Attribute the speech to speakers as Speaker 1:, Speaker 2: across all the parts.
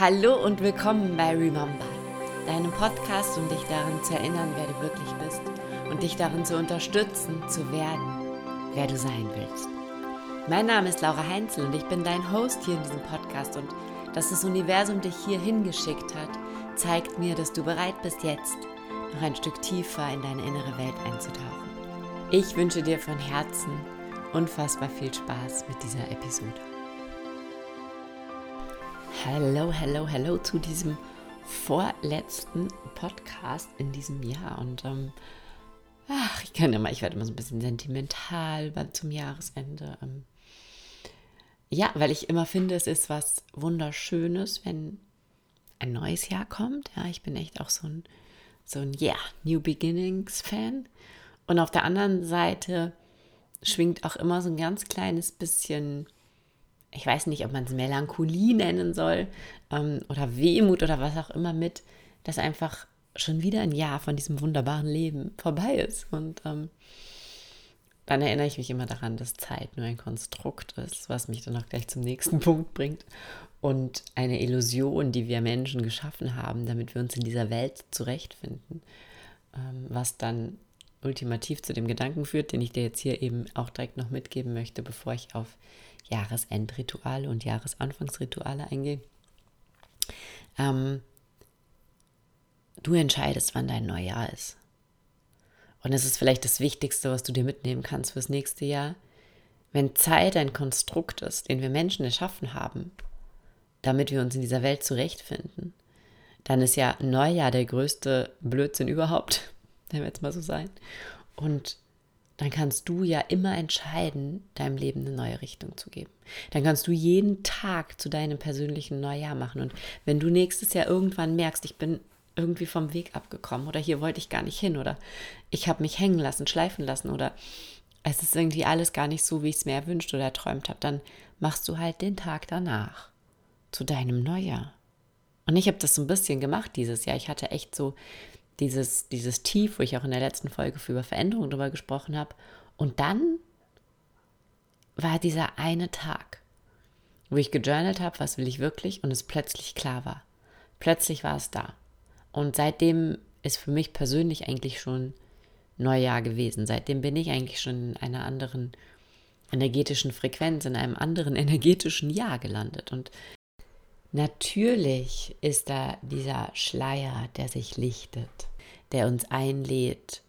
Speaker 1: Hallo und willkommen bei Remember, deinem Podcast, um dich daran zu erinnern, wer du wirklich bist und dich darin zu unterstützen, zu werden, wer du sein willst. Mein Name ist Laura Heinzel und ich bin dein Host hier in diesem Podcast und dass das Universum dich hier hingeschickt hat, zeigt mir, dass du bereit bist, jetzt noch ein Stück tiefer in deine innere Welt einzutauchen. Ich wünsche dir von Herzen unfassbar viel Spaß mit dieser Episode. Hallo, hallo, hallo zu diesem vorletzten Podcast in diesem Jahr. Und ähm, ach, ich kann mal, ich werde immer so ein bisschen sentimental zum Jahresende. Ähm, ja, weil ich immer finde, es ist was Wunderschönes, wenn ein neues Jahr kommt. Ja, ich bin echt auch so ein, so ein Yeah, New Beginnings-Fan. Und auf der anderen Seite schwingt auch immer so ein ganz kleines bisschen ich weiß nicht, ob man es Melancholie nennen soll ähm, oder Wehmut oder was auch immer mit, dass einfach schon wieder ein Jahr von diesem wunderbaren Leben vorbei ist. Und ähm, dann erinnere ich mich immer daran, dass Zeit nur ein Konstrukt ist, was mich dann auch gleich zum nächsten Punkt bringt. Und eine Illusion, die wir Menschen geschaffen haben, damit wir uns in dieser Welt zurechtfinden. Ähm, was dann ultimativ zu dem Gedanken führt, den ich dir jetzt hier eben auch direkt noch mitgeben möchte, bevor ich auf Jahresendrituale und Jahresanfangsrituale eingehe. Ähm, du entscheidest, wann dein Neujahr ist. Und es ist vielleicht das Wichtigste, was du dir mitnehmen kannst fürs nächste Jahr. Wenn Zeit ein Konstrukt ist, den wir Menschen erschaffen haben, damit wir uns in dieser Welt zurechtfinden, dann ist ja Neujahr der größte Blödsinn überhaupt, wenn wir jetzt mal so sein. Und dann kannst du ja immer entscheiden, deinem Leben eine neue Richtung zu geben. Dann kannst du jeden Tag zu deinem persönlichen Neujahr machen. Und wenn du nächstes Jahr irgendwann merkst, ich bin irgendwie vom Weg abgekommen oder hier wollte ich gar nicht hin oder ich habe mich hängen lassen, schleifen lassen oder es ist irgendwie alles gar nicht so, wie ich es mir erwünscht oder erträumt habe, dann machst du halt den Tag danach zu deinem Neujahr. Und ich habe das so ein bisschen gemacht dieses Jahr. Ich hatte echt so dieses, dieses Tief, wo ich auch in der letzten Folge über Veränderungen darüber gesprochen habe. Und dann war dieser eine Tag, wo ich gejournalt habe, was will ich wirklich, und es plötzlich klar war. Plötzlich war es da. Und seitdem ist für mich persönlich eigentlich schon Neujahr gewesen. Seitdem bin ich eigentlich schon in einer anderen energetischen Frequenz, in einem anderen energetischen Jahr gelandet. Und Natürlich ist da dieser Schleier, der sich lichtet, der uns einlädt,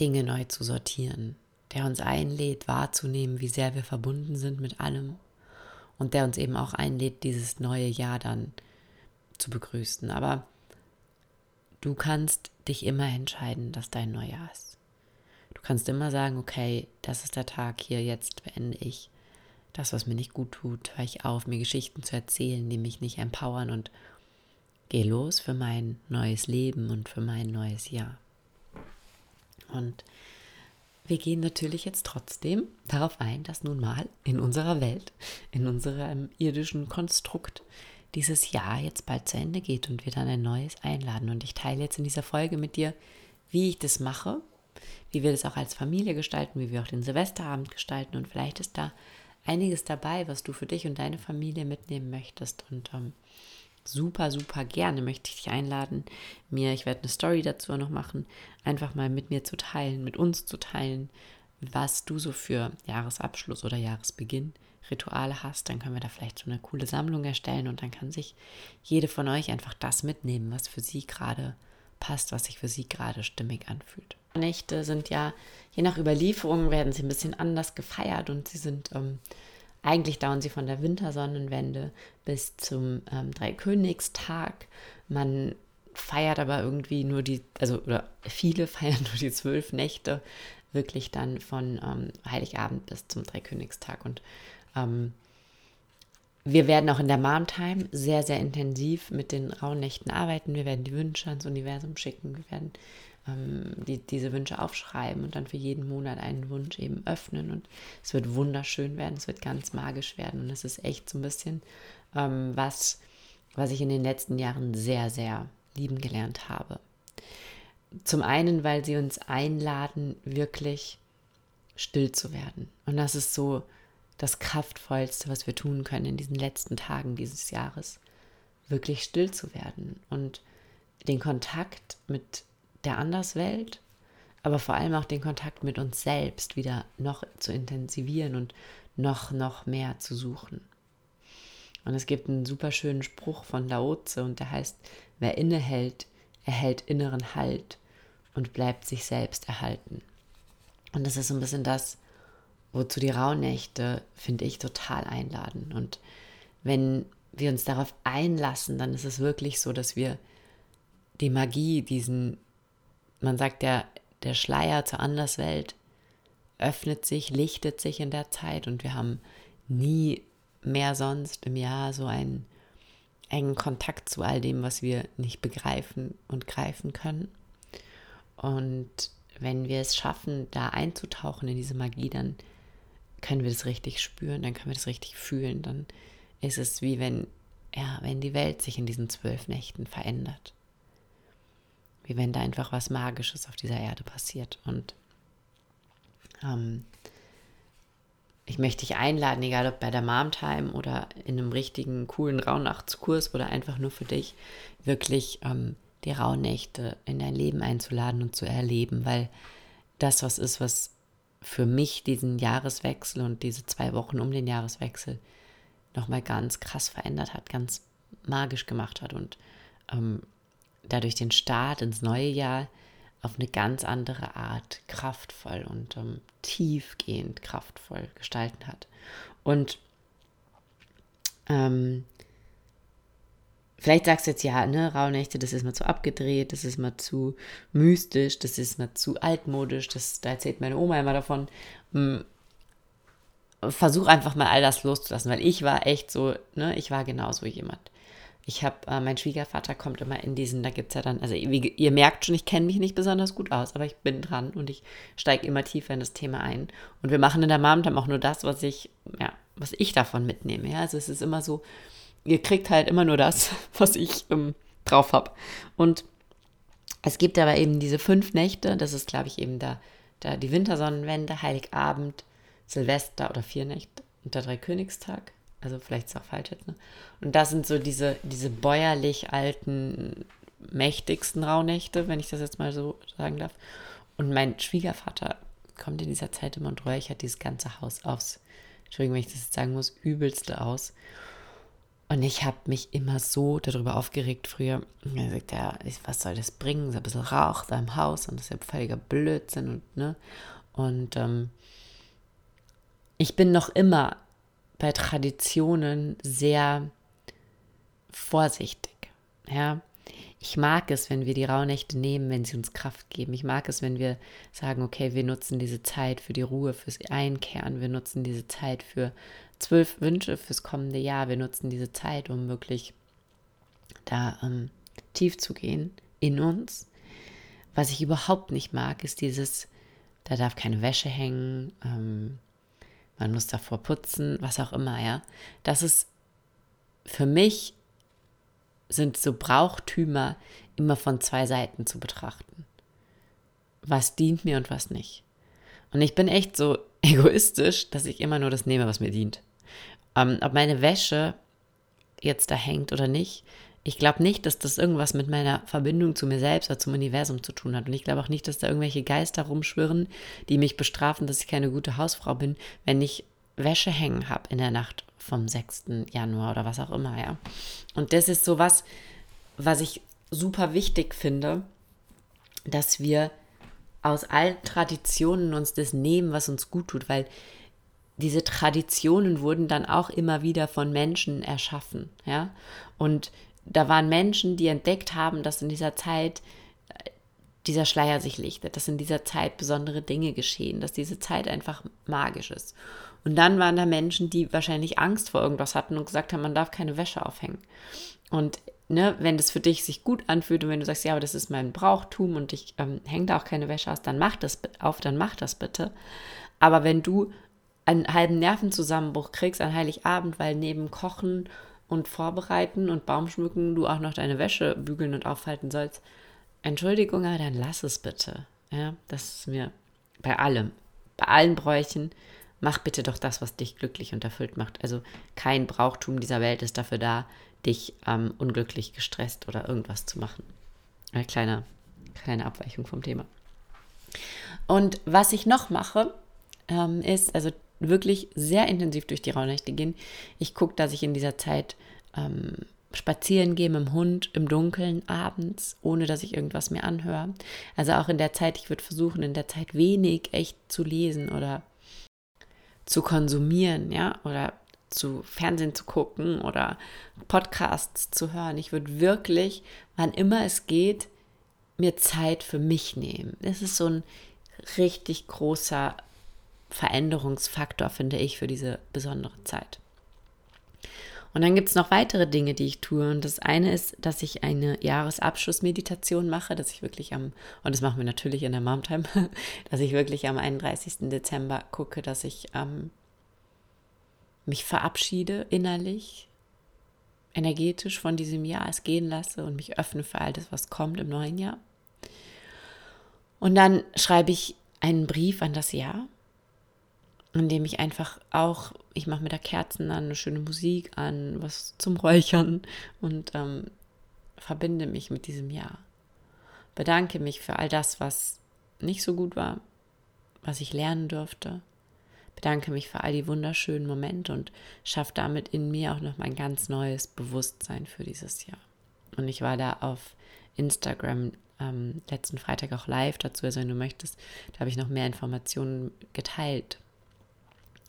Speaker 1: Dinge neu zu sortieren, der uns einlädt, wahrzunehmen, wie sehr wir verbunden sind mit allem und der uns eben auch einlädt, dieses neue Jahr dann zu begrüßen. Aber du kannst dich immer entscheiden, dass dein Neujahr ist. Du kannst immer sagen, okay, das ist der Tag hier, jetzt beende ich das, was mir nicht gut tut, höre ich auf, mir Geschichten zu erzählen, die mich nicht empowern und gehe los für mein neues Leben und für mein neues Jahr. Und wir gehen natürlich jetzt trotzdem darauf ein, dass nun mal in unserer Welt, in unserem irdischen Konstrukt, dieses Jahr jetzt bald zu Ende geht und wir dann ein neues einladen. Und ich teile jetzt in dieser Folge mit dir, wie ich das mache, wie wir das auch als Familie gestalten, wie wir auch den Silvesterabend gestalten. Und vielleicht ist da einiges dabei, was du für dich und deine Familie mitnehmen möchtest. Und ähm, super, super gerne möchte ich dich einladen, mir, ich werde eine Story dazu noch machen, einfach mal mit mir zu teilen, mit uns zu teilen, was du so für Jahresabschluss oder Jahresbeginn Rituale hast, dann können wir da vielleicht so eine coole Sammlung erstellen und dann kann sich jede von euch einfach das mitnehmen, was für sie gerade passt, was sich für sie gerade stimmig anfühlt. Nächte sind ja, je nach Überlieferung, werden sie ein bisschen anders gefeiert und sie sind, ähm, eigentlich dauern sie von der Wintersonnenwende bis zum ähm, Dreikönigstag. Man feiert aber irgendwie nur die, also oder viele feiern nur die zwölf Nächte, wirklich dann von ähm, Heiligabend bis zum Dreikönigstag. Und ähm, wir werden auch in der Mom Time sehr, sehr intensiv mit den Rauhnächten arbeiten. Wir werden die Wünsche ans Universum schicken. Wir werden die, diese Wünsche aufschreiben und dann für jeden Monat einen Wunsch eben öffnen. Und es wird wunderschön werden, es wird ganz magisch werden. Und es ist echt so ein bisschen ähm, was, was ich in den letzten Jahren sehr, sehr lieben gelernt habe. Zum einen, weil sie uns einladen, wirklich still zu werden. Und das ist so das Kraftvollste, was wir tun können in diesen letzten Tagen dieses Jahres. wirklich still zu werden und den Kontakt mit der Anderswelt, aber vor allem auch den Kontakt mit uns selbst wieder noch zu intensivieren und noch, noch mehr zu suchen. Und es gibt einen super schönen Spruch von Lao Tse und der heißt, wer innehält, erhält inneren Halt und bleibt sich selbst erhalten. Und das ist so ein bisschen das, wozu die Rauhnächte, finde ich, total einladen. Und wenn wir uns darauf einlassen, dann ist es wirklich so, dass wir die Magie, diesen, man sagt ja, der Schleier zur Anderswelt öffnet sich, lichtet sich in der Zeit und wir haben nie mehr sonst im Jahr so einen engen Kontakt zu all dem, was wir nicht begreifen und greifen können. Und wenn wir es schaffen, da einzutauchen in diese Magie, dann können wir das richtig spüren, dann können wir das richtig fühlen, dann ist es wie wenn, ja, wenn die Welt sich in diesen zwölf Nächten verändert. Wie wenn da einfach was Magisches auf dieser Erde passiert. Und ähm, ich möchte dich einladen, egal ob bei der Mom Time oder in einem richtigen, coolen Rauhnachtskurs oder einfach nur für dich, wirklich ähm, die Rauhnächte in dein Leben einzuladen und zu erleben, weil das was ist, was für mich diesen Jahreswechsel und diese zwei Wochen um den Jahreswechsel nochmal ganz krass verändert hat, ganz magisch gemacht hat und ähm, dadurch den Start ins neue Jahr auf eine ganz andere Art kraftvoll und ähm, tiefgehend kraftvoll gestalten hat. Und ähm, vielleicht sagst du jetzt, ja, ne, Rauhnächte, das ist mal zu abgedreht, das ist mal zu mystisch, das ist mal zu altmodisch, das, da erzählt meine Oma immer davon. Hm, versuch einfach mal all das loszulassen, weil ich war echt so, ne, ich war genauso jemand. Ich habe, äh, mein Schwiegervater kommt immer in diesen, da gibt es ja dann, also wie, ihr merkt schon, ich kenne mich nicht besonders gut aus, aber ich bin dran und ich steige immer tiefer in das Thema ein. Und wir machen in der Mom auch nur das, was ich, ja, was ich davon mitnehme. Ja? Also es ist immer so, ihr kriegt halt immer nur das, was ich ähm, drauf habe. Und es gibt aber eben diese fünf Nächte, das ist, glaube ich, eben da, da die Wintersonnenwende, Heiligabend, Silvester oder vier Nächte und der Dreikönigstag. Also vielleicht ist es auch falsch jetzt. Ne? Und das sind so diese, diese bäuerlich alten, mächtigsten Rauhnächte, wenn ich das jetzt mal so sagen darf. Und mein Schwiegervater kommt in dieser Zeit immer und räuchert dieses ganze Haus aufs, Entschuldigung, wenn ich das jetzt sagen muss, übelste aus. Und ich habe mich immer so darüber aufgeregt früher. Er sagt, ja, was soll das bringen? So ein bisschen Rauch da im Haus und das ist ja völliger Blödsinn und ne. Und ähm, ich bin noch immer bei Traditionen sehr vorsichtig. Ja, ich mag es, wenn wir die Rauhnächte nehmen, wenn sie uns Kraft geben. Ich mag es, wenn wir sagen, okay, wir nutzen diese Zeit für die Ruhe, fürs Einkehren. Wir nutzen diese Zeit für zwölf Wünsche fürs kommende Jahr. Wir nutzen diese Zeit, um wirklich da ähm, tief zu gehen in uns. Was ich überhaupt nicht mag, ist dieses, da darf keine Wäsche hängen, ähm, man muss davor putzen, was auch immer, ja. Das ist für mich sind so Brauchtümer immer von zwei Seiten zu betrachten. Was dient mir und was nicht. Und ich bin echt so egoistisch, dass ich immer nur das nehme, was mir dient. Ähm, ob meine Wäsche jetzt da hängt oder nicht, ich glaube nicht, dass das irgendwas mit meiner Verbindung zu mir selbst oder zum Universum zu tun hat. Und ich glaube auch nicht, dass da irgendwelche Geister rumschwirren, die mich bestrafen, dass ich keine gute Hausfrau bin, wenn ich Wäsche hängen habe in der Nacht vom 6. Januar oder was auch immer, ja. Und das ist so was, was ich super wichtig finde, dass wir aus allen Traditionen uns das nehmen, was uns gut tut, weil diese Traditionen wurden dann auch immer wieder von Menschen erschaffen, ja. Und da waren Menschen, die entdeckt haben, dass in dieser Zeit äh, dieser Schleier sich lichtet, dass in dieser Zeit besondere Dinge geschehen, dass diese Zeit einfach magisch ist. Und dann waren da Menschen, die wahrscheinlich Angst vor irgendwas hatten und gesagt haben, man darf keine Wäsche aufhängen. Und ne, wenn das für dich sich gut anfühlt und wenn du sagst, ja, aber das ist mein Brauchtum und ich ähm, hänge da auch keine Wäsche aus, dann mach das auf, dann mach das bitte. Aber wenn du einen halben Nervenzusammenbruch kriegst an Heiligabend, weil neben Kochen und Vorbereiten und Baumschmücken du auch noch deine Wäsche bügeln und aufhalten sollst. Entschuldigung, aber dann lass es bitte. Ja, das ist mir bei allem, bei allen Bräuchen, mach bitte doch das, was dich glücklich und erfüllt macht. Also kein Brauchtum dieser Welt ist dafür da, dich ähm, unglücklich, gestresst oder irgendwas zu machen. Eine kleine, kleine Abweichung vom Thema. Und was ich noch mache, ähm, ist also wirklich sehr intensiv durch die Rauhnächte gehen. Ich gucke, dass ich in dieser Zeit ähm, spazieren gehe mit dem Hund im Dunkeln abends, ohne dass ich irgendwas mehr anhöre. Also auch in der Zeit, ich würde versuchen, in der Zeit wenig echt zu lesen oder zu konsumieren, ja, oder zu Fernsehen zu gucken oder Podcasts zu hören. Ich würde wirklich, wann immer es geht, mir Zeit für mich nehmen. Das ist so ein richtig großer Veränderungsfaktor, finde ich, für diese besondere Zeit. Und dann gibt es noch weitere Dinge, die ich tue. Und das eine ist, dass ich eine Jahresabschlussmeditation mache, dass ich wirklich am, und das machen wir natürlich in der Momtime, dass ich wirklich am 31. Dezember gucke, dass ich ähm, mich verabschiede innerlich, energetisch von diesem Jahr es gehen lasse und mich öffne für all das, was kommt im neuen Jahr. Und dann schreibe ich einen Brief an das Jahr indem ich einfach auch, ich mache mir da Kerzen an, eine schöne Musik an, was zum Räuchern und ähm, verbinde mich mit diesem Jahr. Bedanke mich für all das, was nicht so gut war, was ich lernen durfte. Bedanke mich für all die wunderschönen Momente und schaffe damit in mir auch noch mein ganz neues Bewusstsein für dieses Jahr. Und ich war da auf Instagram ähm, letzten Freitag auch live dazu, also wenn du möchtest, da habe ich noch mehr Informationen geteilt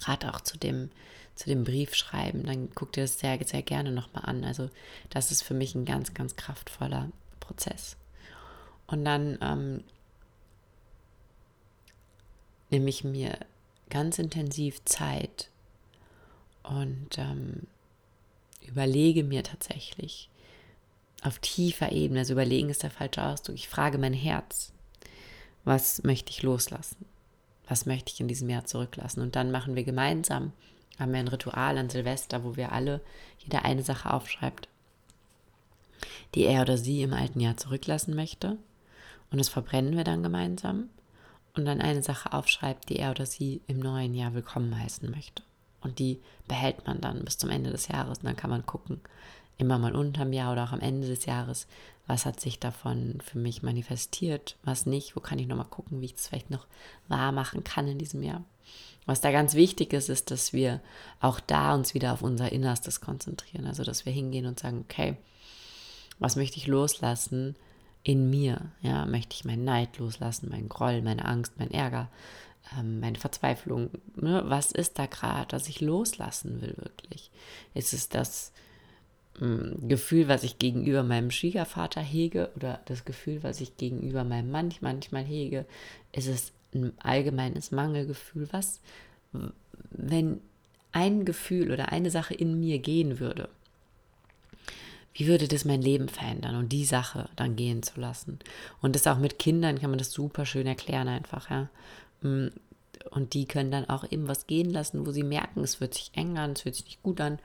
Speaker 1: gerade auch zu dem, zu dem Brief schreiben, dann guck dir das sehr, sehr gerne nochmal an. Also das ist für mich ein ganz, ganz kraftvoller Prozess. Und dann ähm, nehme ich mir ganz intensiv Zeit und ähm, überlege mir tatsächlich auf tiefer Ebene, also überlegen ist der falsche Ausdruck, ich frage mein Herz, was möchte ich loslassen? Was möchte ich in diesem Jahr zurücklassen. Und dann machen wir gemeinsam, haben wir ein Ritual an Silvester, wo wir alle, jeder eine Sache aufschreibt, die er oder sie im alten Jahr zurücklassen möchte. Und das verbrennen wir dann gemeinsam. Und dann eine Sache aufschreibt, die er oder sie im neuen Jahr willkommen heißen möchte. Und die behält man dann bis zum Ende des Jahres. Und dann kann man gucken, immer mal unterm Jahr oder auch am Ende des Jahres, was hat sich davon für mich manifestiert, was nicht, wo kann ich nochmal gucken, wie ich das vielleicht noch wahr machen kann in diesem Jahr. Was da ganz wichtig ist, ist, dass wir auch da uns wieder auf unser Innerstes konzentrieren. Also, dass wir hingehen und sagen, okay, was möchte ich loslassen in mir? Ja, möchte ich meinen Neid loslassen, meinen Groll, meine Angst, mein Ärger, ähm, meine Verzweiflung? Ne? Was ist da gerade, was ich loslassen will wirklich? Ist es das, Gefühl, was ich gegenüber meinem Schwiegervater hege oder das Gefühl, was ich gegenüber meinem Mann manchmal hege, ist es ein allgemeines Mangelgefühl. Was, wenn ein Gefühl oder eine Sache in mir gehen würde, wie würde das mein Leben verändern und die Sache dann gehen zu lassen? Und das auch mit Kindern kann man das super schön erklären einfach, ja. Und die können dann auch eben was gehen lassen, wo sie merken, es wird sich eng an, es wird sich nicht gut an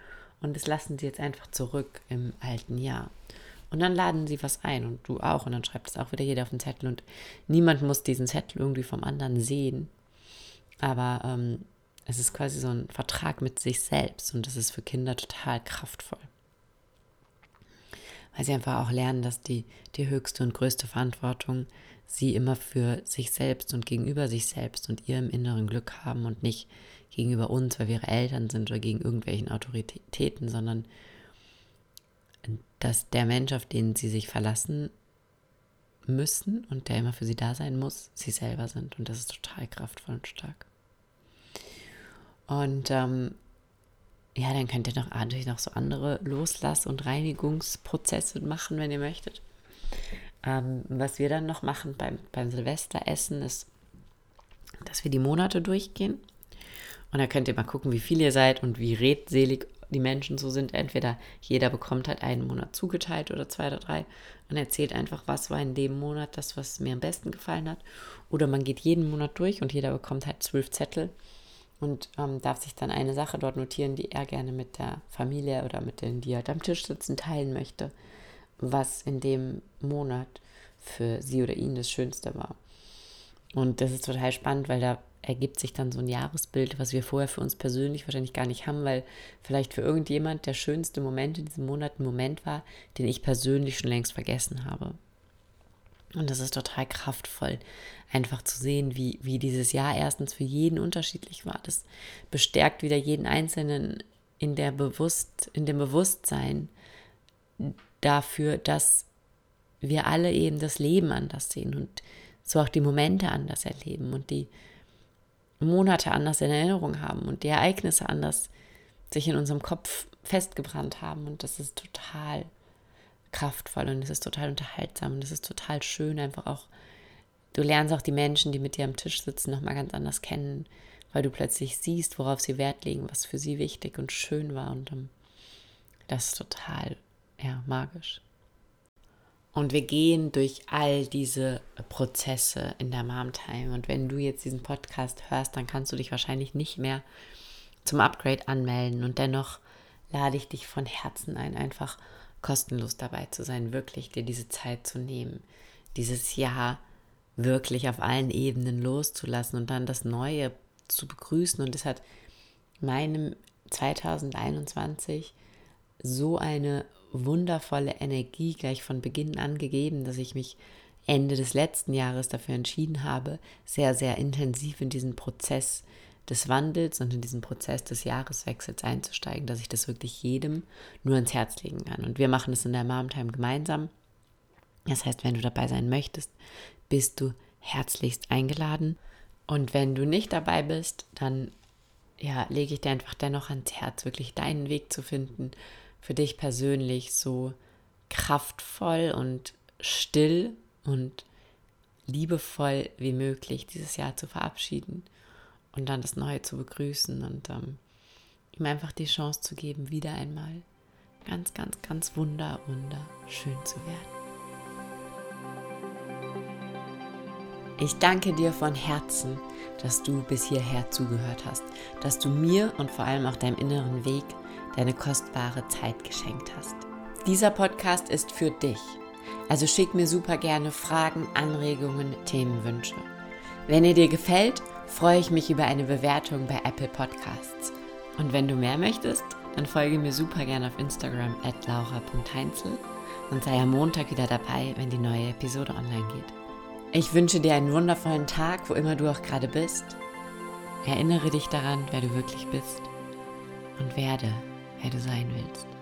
Speaker 1: und das lassen sie jetzt einfach zurück im alten Jahr. Und dann laden sie was ein und du auch und dann schreibt es auch wieder jeder auf den Zettel und niemand muss diesen Zettel irgendwie vom anderen sehen. Aber ähm, es ist quasi so ein Vertrag mit sich selbst und das ist für Kinder total kraftvoll. Weil sie einfach auch lernen, dass die, die höchste und größte Verantwortung sie immer für sich selbst und gegenüber sich selbst und ihrem inneren Glück haben und nicht gegenüber uns, weil wir ihre Eltern sind oder gegen irgendwelchen Autoritäten, sondern dass der Mensch, auf den sie sich verlassen müssen und der immer für sie da sein muss, sie selber sind. Und das ist total kraftvoll und stark. Und ähm, ja, dann könnt ihr noch natürlich noch so andere Loslass- und Reinigungsprozesse machen, wenn ihr möchtet. Ähm, was wir dann noch machen beim, beim Silvesteressen ist, dass wir die Monate durchgehen und da könnt ihr mal gucken, wie viel ihr seid und wie redselig die Menschen so sind. Entweder jeder bekommt halt einen Monat zugeteilt oder zwei oder drei und erzählt einfach, was war in dem Monat das, was mir am besten gefallen hat. Oder man geht jeden Monat durch und jeder bekommt halt zwölf Zettel und ähm, darf sich dann eine Sache dort notieren, die er gerne mit der Familie oder mit denen, die halt am Tisch sitzen, teilen möchte, was in dem Monat für sie oder ihn das Schönste war. Und das ist total spannend, weil da ergibt sich dann so ein Jahresbild, was wir vorher für uns persönlich wahrscheinlich gar nicht haben, weil vielleicht für irgendjemand der schönste Moment in diesem Monat ein Moment war, den ich persönlich schon längst vergessen habe. Und das ist total kraftvoll, einfach zu sehen, wie, wie dieses Jahr erstens für jeden unterschiedlich war. Das bestärkt wieder jeden Einzelnen in, der Bewusst, in dem Bewusstsein dafür, dass wir alle eben das Leben anders sehen und so auch die Momente anders erleben und die Monate anders in Erinnerung haben und die Ereignisse anders sich in unserem Kopf festgebrannt haben. Und das ist total kraftvoll und es ist total unterhaltsam und es ist total schön, einfach auch. Du lernst auch die Menschen, die mit dir am Tisch sitzen, nochmal ganz anders kennen, weil du plötzlich siehst, worauf sie Wert legen, was für sie wichtig und schön war. Und ähm, das ist total, ja, magisch. Und wir gehen durch all diese Prozesse in der Mom Time. Und wenn du jetzt diesen Podcast hörst, dann kannst du dich wahrscheinlich nicht mehr zum Upgrade anmelden. Und dennoch lade ich dich von Herzen ein, einfach kostenlos dabei zu sein, wirklich dir diese Zeit zu nehmen, dieses Jahr wirklich auf allen Ebenen loszulassen und dann das Neue zu begrüßen. Und es hat meinem 2021 so eine wundervolle Energie gleich von Beginn an gegeben, dass ich mich Ende des letzten Jahres dafür entschieden habe, sehr, sehr intensiv in diesen Prozess des Wandels und in diesen Prozess des Jahreswechsels einzusteigen, dass ich das wirklich jedem nur ins Herz legen kann. Und wir machen es in der Mom Time gemeinsam. Das heißt, wenn du dabei sein möchtest, bist du herzlichst eingeladen. Und wenn du nicht dabei bist, dann ja, lege ich dir einfach dennoch ans Herz, wirklich deinen Weg zu finden, für dich persönlich so kraftvoll und still und liebevoll wie möglich dieses Jahr zu verabschieden und dann das Neue zu begrüßen und ähm, ihm einfach die Chance zu geben, wieder einmal ganz, ganz, ganz wunder, wunderschön zu werden. Ich danke dir von Herzen, dass du bis hierher zugehört hast, dass du mir und vor allem auch deinem inneren Weg deine kostbare Zeit geschenkt hast. Dieser Podcast ist für dich. Also schick mir super gerne Fragen, Anregungen, Themenwünsche. Wenn er dir gefällt, freue ich mich über eine Bewertung bei Apple Podcasts. Und wenn du mehr möchtest, dann folge mir super gerne auf Instagram at laura.heinzel und sei am Montag wieder dabei, wenn die neue Episode online geht. Ich wünsche dir einen wundervollen Tag, wo immer du auch gerade bist. Erinnere dich daran, wer du wirklich bist und werde wer du sein willst.